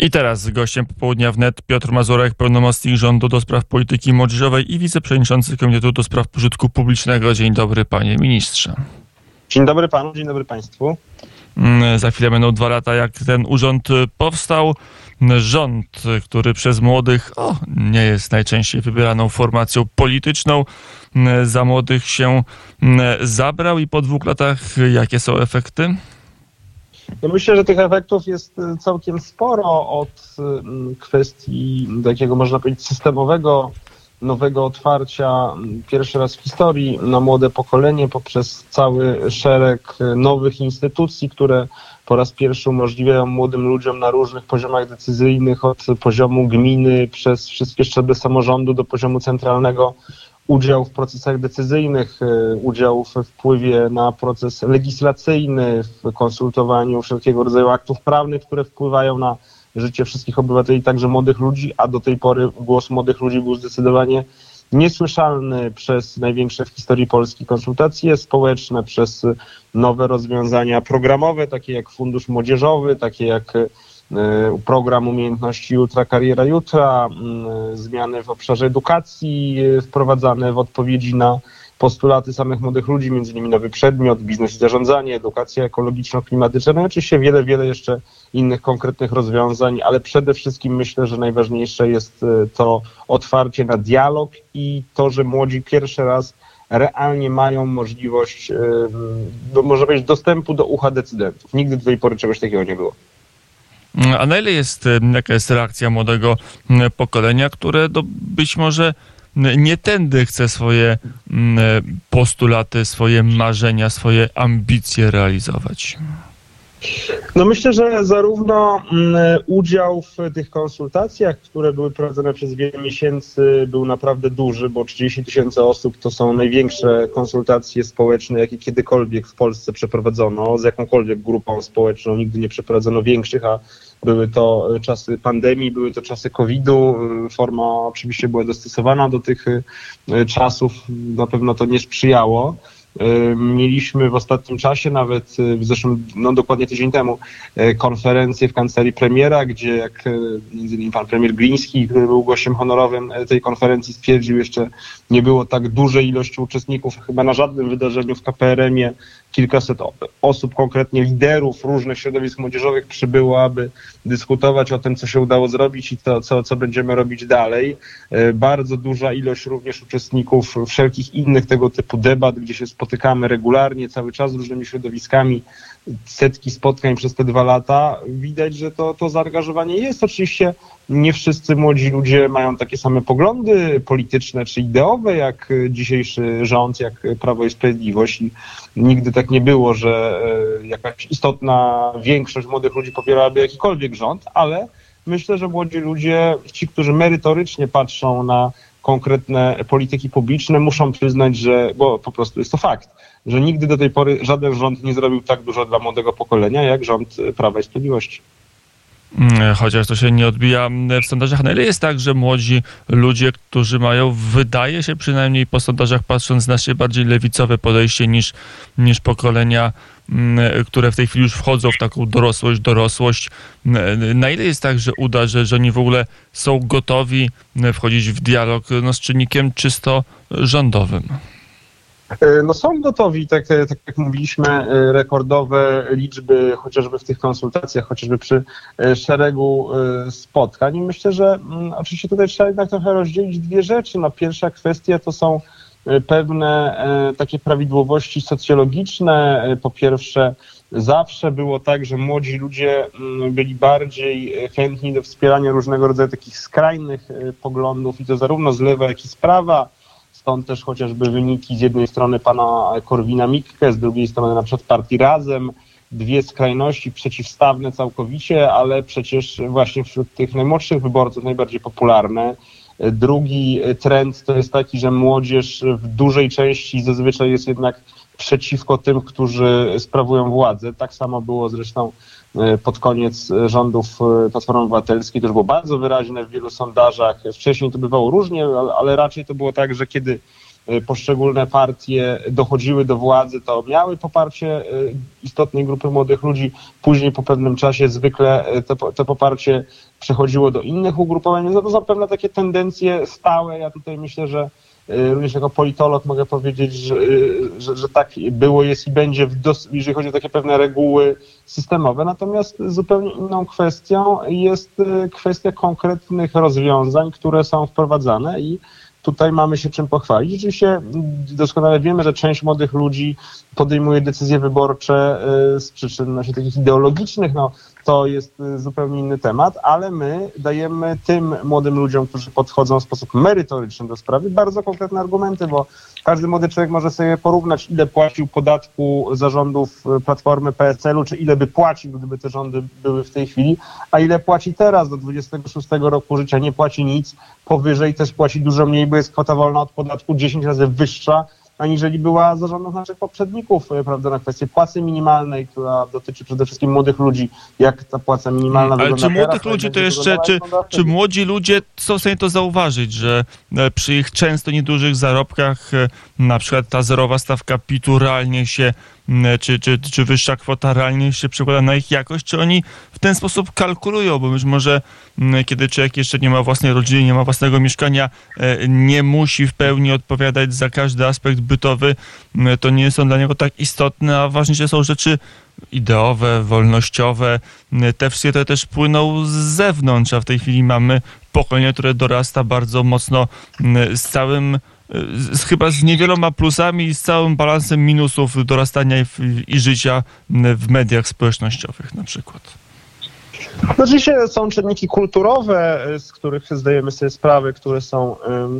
I teraz gościem popołudnia wnet Piotr Mazurek, pełnomocnik rządu do spraw polityki młodzieżowej i wiceprzewodniczący Komitetu do spraw pożytku publicznego. Dzień dobry, panie ministrze. Dzień dobry panu, dzień dobry państwu. Mm, Za chwilę będą dwa lata, jak ten urząd powstał. Rząd, który przez młodych o, nie jest najczęściej wybieraną formacją polityczną, mm, za młodych się mm, zabrał i po dwóch latach jakie są efekty? No myślę, że tych efektów jest y, całkiem sporo od y, kwestii takiego, można powiedzieć, systemowego, nowego otwarcia mm, pierwszy raz w historii na młode pokolenie poprzez cały szereg y, nowych instytucji, które po raz pierwszy umożliwiają młodym ludziom na różnych poziomach decyzyjnych, od poziomu gminy przez wszystkie szczeble samorządu do poziomu centralnego, udział w procesach decyzyjnych, y, udział w wpływie na proces legislacyjny, w konsultowaniu wszelkiego rodzaju aktów prawnych, które wpływają na życie wszystkich obywateli, także młodych ludzi, a do tej pory głos młodych ludzi był zdecydowanie niesłyszalny przez największe w historii Polski konsultacje społeczne, przez nowe rozwiązania programowe, takie jak Fundusz Młodzieżowy, takie jak program umiejętności Jutra, Kariera Jutra, y, zmiany w obszarze edukacji y, wprowadzane w odpowiedzi na postulaty samych młodych ludzi, między innymi nowy przedmiot, biznes i zarządzanie, edukacja ekologiczno-klimatyczna, no i oczywiście wiele, wiele jeszcze innych konkretnych rozwiązań, ale przede wszystkim myślę, że najważniejsze jest to otwarcie na dialog i to, że młodzi pierwszy raz realnie mają możliwość, można powiedzieć, dostępu do ucha decydentów. Nigdy do tej pory czegoś takiego nie było. A na ile jest, jaka jest reakcja młodego pokolenia, które do, być może nie tędy chce swoje postulaty, swoje marzenia, swoje ambicje realizować? No myślę, że zarówno udział w tych konsultacjach, które były prowadzone przez wiele miesięcy, był naprawdę duży, bo 30 tysięcy osób to są największe konsultacje społeczne, jakie kiedykolwiek w Polsce przeprowadzono, z jakąkolwiek grupą społeczną. Nigdy nie przeprowadzono większych, a były to czasy pandemii, były to czasy COVID-u. Forma oczywiście była dostosowana do tych czasów. Na pewno to nie sprzyjało. Mieliśmy w ostatnim czasie, nawet w zeszłym, no dokładnie tydzień temu, konferencję w kancelarii premiera, gdzie jak między innymi pan premier Gliński, który był gościem honorowym tej konferencji, stwierdził, jeszcze nie było tak dużej ilości uczestników chyba na żadnym wydarzeniu w KPRM-ie. Kilkaset osób, konkretnie liderów różnych środowisk młodzieżowych przybyło, aby dyskutować o tym, co się udało zrobić i to, co, co będziemy robić dalej. Bardzo duża ilość również uczestników wszelkich innych tego typu debat, gdzie się spotykamy regularnie, cały czas z różnymi środowiskami, setki spotkań przez te dwa lata. Widać, że to, to zaangażowanie jest. Oczywiście nie wszyscy młodzi ludzie mają takie same poglądy polityczne czy ideowe, jak dzisiejszy rząd, jak Prawo i Sprawiedliwość. I nigdy tak nie było, że jakaś istotna większość młodych ludzi popierałaby jakikolwiek rząd, ale myślę, że młodzi ludzie, ci, którzy merytorycznie patrzą na konkretne polityki publiczne, muszą przyznać, że, bo po prostu jest to fakt, że nigdy do tej pory żaden rząd nie zrobił tak dużo dla młodego pokolenia, jak rząd Prawa i Sprawiedliwości. Chociaż to się nie odbija w sondażach. Na ile jest tak, że młodzi ludzie, którzy mają, wydaje się przynajmniej po sondażach patrząc, znacznie bardziej lewicowe podejście niż, niż pokolenia, które w tej chwili już wchodzą w taką dorosłość, dorosłość. Na ile jest tak, że uda, że, że oni w ogóle są gotowi wchodzić w dialog no, z czynnikiem czysto rządowym? No są gotowi, tak, tak jak mówiliśmy, rekordowe liczby chociażby w tych konsultacjach, chociażby przy szeregu spotkań. I myślę, że oczywiście tutaj trzeba jednak trochę rozdzielić dwie rzeczy. No pierwsza kwestia to są pewne takie prawidłowości socjologiczne. Po pierwsze, zawsze było tak, że młodzi ludzie byli bardziej chętni do wspierania różnego rodzaju takich skrajnych poglądów i to zarówno z lewa, jak i z prawa Stąd też chociażby wyniki z jednej strony pana Korwina-Mikke, z drugiej strony na przykład partii Razem, dwie skrajności przeciwstawne całkowicie, ale przecież właśnie wśród tych najmłodszych wyborców najbardziej popularne. Drugi trend to jest taki, że młodzież w dużej części zazwyczaj jest jednak przeciwko tym, którzy sprawują władzę. Tak samo było zresztą pod koniec rządów Platformy Obywatelskiej. To już było bardzo wyraźne w wielu sondażach. Wcześniej to bywało różnie, ale raczej to było tak, że kiedy poszczególne partie dochodziły do władzy, to miały poparcie istotnej grupy młodych ludzi. Później po pewnym czasie zwykle to, to poparcie przechodziło do innych ugrupowań, więc to są pewne takie tendencje stałe. Ja tutaj myślę, że również jako politolog mogę powiedzieć, że, y, że, że tak było, jest i będzie, dos- jeżeli chodzi o takie pewne reguły systemowe. Natomiast zupełnie inną kwestią jest y, kwestia konkretnych rozwiązań, które są wprowadzane i tutaj mamy się czym pochwalić. Oczywiście doskonale wiemy, że część młodych ludzi podejmuje decyzje wyborcze z przyczyn znaczy, takich ideologicznych. No, to jest y, zupełnie inny temat, ale my dajemy tym młodym ludziom, którzy podchodzą w sposób merytoryczny do sprawy, bardzo konkretne argumenty, bo każdy młody człowiek może sobie porównać, ile płacił podatku zarządów y, Platformy PSL-u, czy ile by płacił, gdyby te rządy były w tej chwili, a ile płaci teraz do 26 roku życia, nie płaci nic, powyżej też płaci dużo mniej, bo jest kwota wolna od podatku 10 razy wyższa aniżeli była zarządów naszych poprzedników, e, prawda, na kwestię płacy minimalnej, która dotyczy przede wszystkim młodych ludzi, jak ta płaca minimalna Ale czy młodych ludzi to jeszcze, czy, czy młodzi ludzie są w stanie to zauważyć, że e, przy ich często niedużych zarobkach e, na przykład ta zerowa stawka PIT-u realnie się czy, czy, czy wyższa kwota realnie się przekłada na ich jakość, czy oni w ten sposób kalkulują, bo być może kiedy człowiek jeszcze nie ma własnej rodziny, nie ma własnego mieszkania, e, nie musi w pełni odpowiadać za każdy aspekt bytowy, to nie są dla niego tak istotne, a ważniejsze są rzeczy ideowe, wolnościowe, te wszystkie te też płyną z zewnątrz, a w tej chwili mamy pokolenie, które dorasta bardzo mocno z całym z, chyba z niewieloma plusami i z całym balansem minusów dorastania i, i życia w mediach społecznościowych na przykład. No, oczywiście są czynniki kulturowe, z których zdajemy sobie sprawę, które są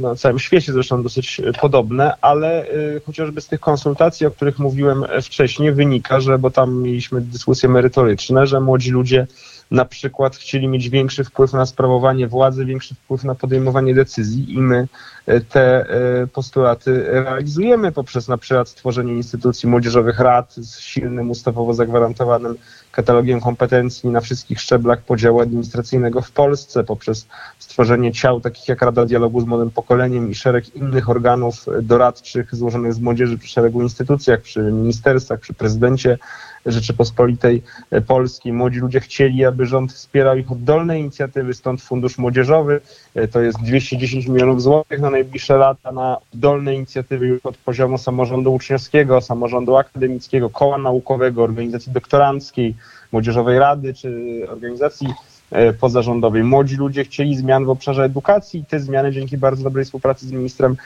na całym świecie zresztą dosyć podobne, ale y, chociażby z tych konsultacji, o których mówiłem wcześniej, wynika, że, bo tam mieliśmy dyskusje merytoryczne, że młodzi ludzie na przykład chcieli mieć większy wpływ na sprawowanie władzy, większy wpływ na podejmowanie decyzji i my e, te e, postulaty realizujemy poprzez na przykład stworzenie instytucji młodzieżowych rad z silnym ustawowo zagwarantowanym katalogiem kompetencji na wszystkich szczeblach podziału administracyjnego w Polsce, poprzez stworzenie ciał takich jak Rada Dialogu z Młodym Pokoleniem i szereg innych organów doradczych złożonych z młodzieży przy szeregu instytucjach, przy ministerstwach, przy prezydencie Rzeczypospolitej Polskiej. Młodzi ludzie chcieli, aby rząd wspierał ich oddolne inicjatywy, stąd Fundusz Młodzieżowy. E, to jest 210 milionów złotych na najbliższe lata na oddolne inicjatywy już od poziomu samorządu uczniowskiego, samorządu akademickiego, koła naukowego, organizacji doktoranckiej, Młodzieżowej Rady czy organizacji e, pozarządowej. Młodzi ludzie chcieli zmian w obszarze edukacji i te zmiany dzięki bardzo dobrej współpracy z ministrem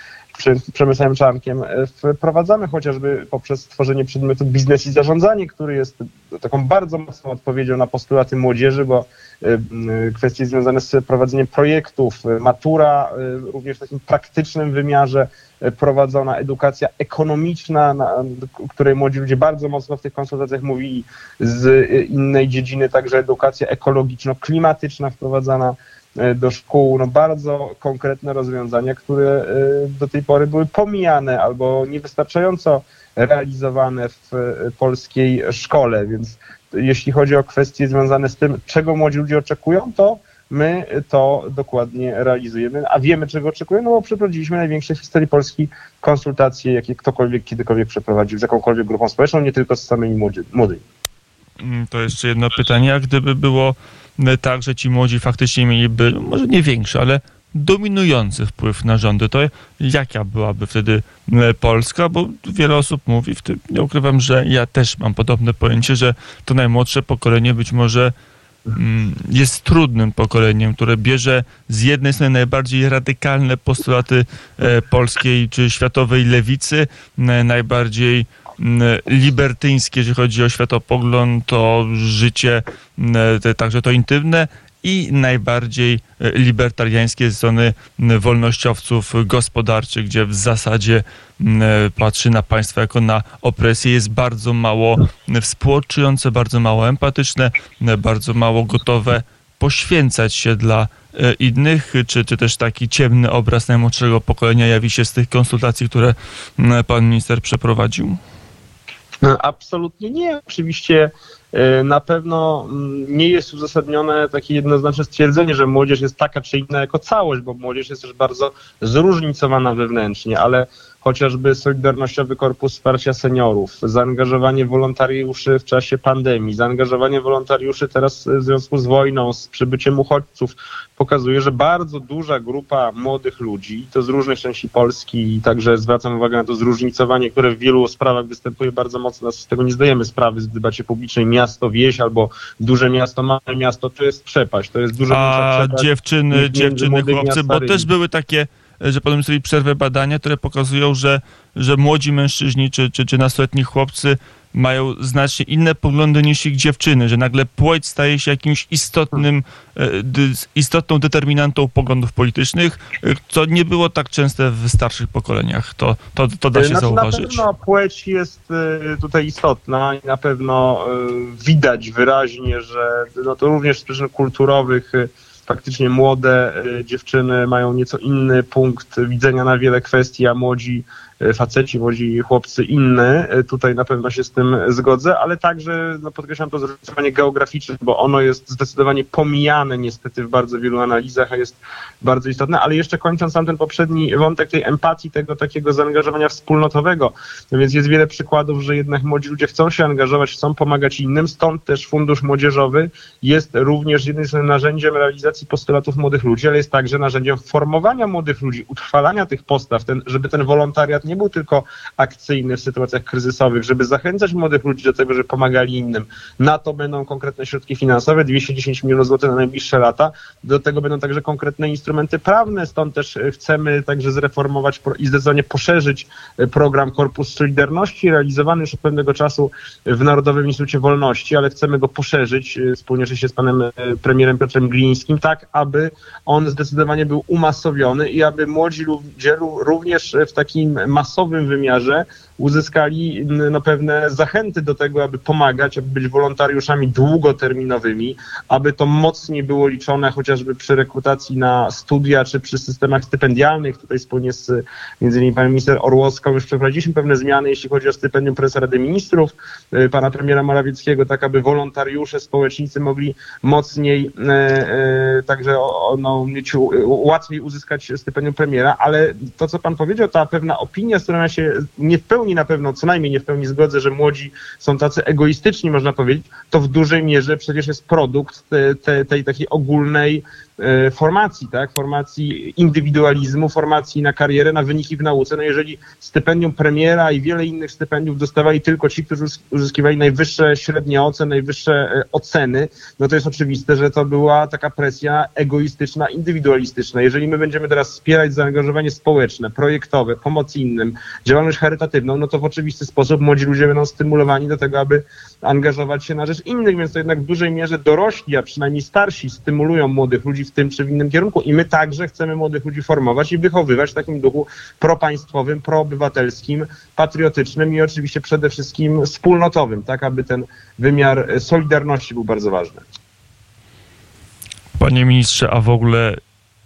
Przemysłem Czarnkiem. E, wprowadzamy chociażby poprzez stworzenie przedmiotu biznes i zarządzanie, który jest taką bardzo mocną odpowiedzią na postulaty młodzieży, bo e, kwestie związane z prowadzeniem projektów, matura również w takim praktycznym wymiarze, prowadzona edukacja ekonomiczna, na której młodzi ludzie bardzo mocno w tych konsultacjach mówili, z innej dziedziny także edukacja ekologiczno-klimatyczna wprowadzana e, do szkół, no bardzo konkretne rozwiązania, które e, do tej pory były pomijane albo niewystarczająco realizowane w e, polskiej szkole, więc jeśli chodzi o kwestie związane z tym, czego młodzi ludzie oczekują, to my to dokładnie realizujemy, a wiemy, czego oczekujemy, no bo przeprowadziliśmy największe w historii Polski konsultacje, jakie ktokolwiek kiedykolwiek przeprowadził z jakąkolwiek grupą społeczną, nie tylko z samymi młodymi. Mm, to jeszcze jedno pytanie, a gdyby było e, tak, że ci młodzi faktycznie mieliby, no, może nie większy, ale dominujący wpływ na rządy, to jaka byłaby wtedy e, Polska? Bo wiele osób mówi, w tym nie ukrywam, że ja też mam podobne pojęcie, że to najmłodsze pokolenie być może Mm, jest trudnym pokoleniem, które bierze z jednej strony najbardziej radykalne postulaty e, polskiej czy światowej lewicy, najbardziej libertyńskie, jeżeli chodzi o światopogląd, to życie, także to intymne i najbardziej e, libertariańskie ze strony wolnościowców gospodarczych, gdzie w zasadzie patrzy na państwo jako na opresję, jest bardzo mało współczujące, bardzo mało empatyczne, bardzo mało gotowe poświęcać się dla e, innych, czy, czy też taki ciemny obraz najmłodszego pokolenia jawi się z tych konsultacji, które pan minister przeprowadził? Absolutnie nie. Oczywiście e, na pewno mm, nie jest uzasadnione takie jednoznaczne stwierdzenie, że młodzież jest taka czy inna jako całość, bo młodzież jest też bardzo zróżnicowana wewnętrznie, ale chociażby Solidarnościowy Korpus Wsparcia Seniorów, zaangażowanie wolontariuszy w czasie pandemii, zaangażowanie wolontariuszy teraz w związku z wojną, z przybyciem uchodźców, pokazuje, że bardzo duża grupa młodych ludzi, to z różnych części Polski i także zwracam uwagę na to zróżnicowanie, które w wielu sprawach występuje bardzo mocno, z tego nie zdajemy sprawy w debacie publicznej, miasto, wieś albo duże miasto, małe miasto, to jest przepaść, to jest dużo A dziewczyny, dziewczyny, chłopcy, bo też były takie że potem sobie przerwę badania, które pokazują, że, że młodzi mężczyźni czy, czy, czy nastoletni chłopcy mają znacznie inne poglądy niż ich dziewczyny, że nagle płeć staje się jakimś istotnym, e, istotną determinantą poglądów politycznych, e, co nie było tak częste w starszych pokoleniach. To, to, to da się znaczy, zauważyć. Na pewno płeć jest e, tutaj istotna i na pewno widać wyraźnie, że no to również z przyczyn kulturowych faktycznie młode dziewczyny mają nieco inny punkt widzenia na wiele kwestii, a młodzi faceci, młodzi chłopcy inne. E, tutaj na pewno się z tym zgodzę, ale także no, podkreślam to zróżnicowanie geograficzne, bo ono jest zdecydowanie pomijane niestety w bardzo wielu analizach, a jest bardzo istotne. Ale jeszcze kończąc sam ten poprzedni wątek tej empatii, tego takiego zaangażowania wspólnotowego, no więc jest wiele przykładów, że jednak młodzi ludzie chcą się angażować, chcą pomagać innym, stąd też Fundusz Młodzieżowy jest również z jednej strony narzędziem realizacji postulatów młodych ludzi, ale jest także narzędziem formowania młodych ludzi, utrwalania tych postaw, ten, żeby ten wolontariat nie był tylko akcyjny w sytuacjach kryzysowych, żeby zachęcać młodych ludzi do tego, żeby pomagali innym. Na to będą konkretne środki finansowe, 210 milionów złotych na najbliższe lata. Do tego będą także konkretne instrumenty prawne, stąd też chcemy także zreformować i zdecydowanie poszerzyć program Korpus Solidarności, realizowany już od pewnego czasu w Narodowym Instytucie Wolności, ale chcemy go poszerzyć e, wspólnie się z panem e, premierem Piotrem Glińskim, tak aby on zdecydowanie był umasowiony i aby młodzi ludzie również w takim masowym wymiarze uzyskali no, pewne zachęty do tego, aby pomagać, aby być wolontariuszami długoterminowymi, aby to mocniej było liczone chociażby przy rekrutacji na studia czy przy systemach stypendialnych. Tutaj wspólnie z między innymi panem minister Orłowską już przeprowadziliśmy pewne zmiany, jeśli chodzi o stypendium prezesa Rady Ministrów, y, pana premiera Morawieckiego, tak aby wolontariusze, społecznicy mogli mocniej e, e, także no, mieć, łatwiej uzyskać stypendium premiera, ale to, co pan powiedział, ta pewna opinia, z którą ja się nie w pełni pełni na pewno, co najmniej nie w pełni zgodzę, że młodzi są tacy egoistyczni, można powiedzieć, to w dużej mierze przecież jest produkt tej, tej, takiej ogólnej formacji, tak? Formacji indywidualizmu, formacji na karierę, na wyniki w nauce. No jeżeli stypendium premiera i wiele innych stypendiów dostawali tylko ci, którzy uzyskiwali najwyższe średnie oceny, najwyższe e, oceny, no to jest oczywiste, że to była taka presja egoistyczna, indywidualistyczna. Jeżeli my będziemy teraz wspierać zaangażowanie społeczne, projektowe, pomoc innym, działalność charytatywną, no to w oczywisty sposób młodzi ludzie będą stymulowani do tego, aby angażować się na rzecz innych, więc to jednak w dużej mierze dorośli, a przynajmniej starsi stymulują młodych ludzi w tym czy w innym kierunku. I my także chcemy młodych ludzi formować i wychowywać w takim duchu propaństwowym, proobywatelskim, patriotycznym i oczywiście przede wszystkim wspólnotowym, tak aby ten wymiar solidarności był bardzo ważny. Panie ministrze, a w ogóle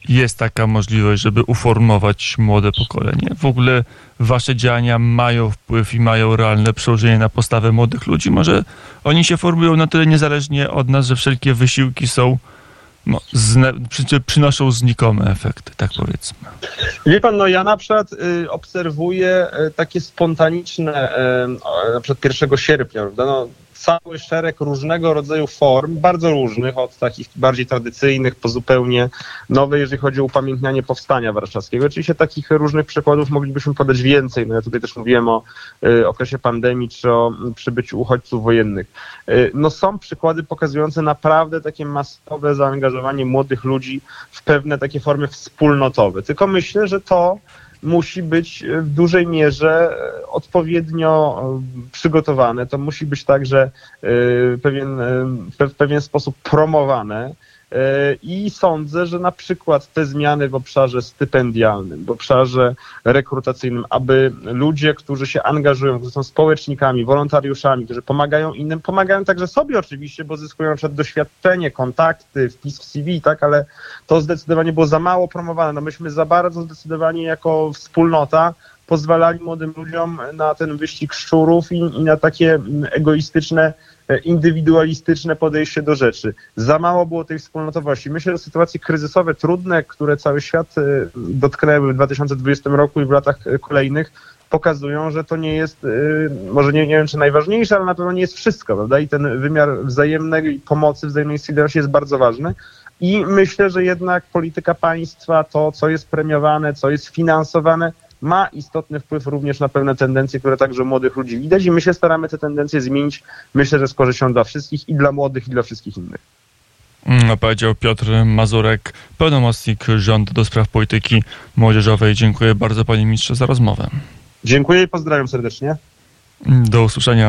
jest taka możliwość, żeby uformować młode pokolenie? W ogóle wasze działania mają wpływ i mają realne przełożenie na postawę młodych ludzi? Może oni się formują na tyle niezależnie od nas, że wszelkie wysiłki są no, przynoszą znikome efekty, tak powiedzmy. Wie pan, no ja na przykład y, obserwuję y, takie spontaniczne, y, na przykład 1 sierpnia, prawda? No, cały szereg różnego rodzaju form, bardzo różnych, od takich bardziej tradycyjnych po zupełnie nowe, jeżeli chodzi o upamiętnianie powstania warszawskiego. Oczywiście takich różnych przykładów moglibyśmy podać więcej. No ja tutaj też mówiłem o y, okresie pandemii czy o przybyciu uchodźców wojennych. Y, no są przykłady pokazujące naprawdę takie masowe zaangażowanie młodych ludzi w pewne takie formy wspólnotowe. Tylko myślę, że to musi być w dużej mierze e, odpowiednio e, przygotowane. To musi być także e, pewien, w pewien sposób promowane. E, I sądzę, że na przykład te zmiany w obszarze stypendialnym, w obszarze rekrutacyjnym, aby ludzie, którzy się angażują, którzy są społecznikami, wolontariuszami, którzy pomagają innym, pomagają także sobie oczywiście, bo zyskują na przykład doświadczenie, kontakty, wpis w CV, tak, ale to zdecydowanie było za mało promowane. No myśmy za bardzo zdecydowanie jako wspólnota pozwalali młodym ludziom na ten wyścig szczurów i, i na takie egoistyczne, e, indywidualistyczne podejście do rzeczy. Za mało było tej wspólnotowości. Myślę, że sytuacje kryzysowe, trudne, które cały świat e, dotknęły w 2020 roku i w latach e, kolejnych, pokazują, że to nie jest, może nie, nie wiem czy najważniejsze, ale na pewno nie jest wszystko, prawda? I ten wymiar wzajemnej pomocy, wzajemnej solidarności jest bardzo ważny. I myślę, że jednak polityka państwa, to co jest premiowane, co jest finansowane, ma istotny wpływ również na pewne tendencje, które także u młodych ludzi widać i my się staramy te tendencje zmienić, myślę, że z korzyścią dla wszystkich i dla młodych i dla wszystkich innych. Mm, Powiedział Piotr Mazurek, pełnomocnik rządu do spraw polityki młodzieżowej. Dziękuję bardzo panie ministrze za rozmowę. Dziękuję i pozdrawiam serdecznie. Do usłyszenia.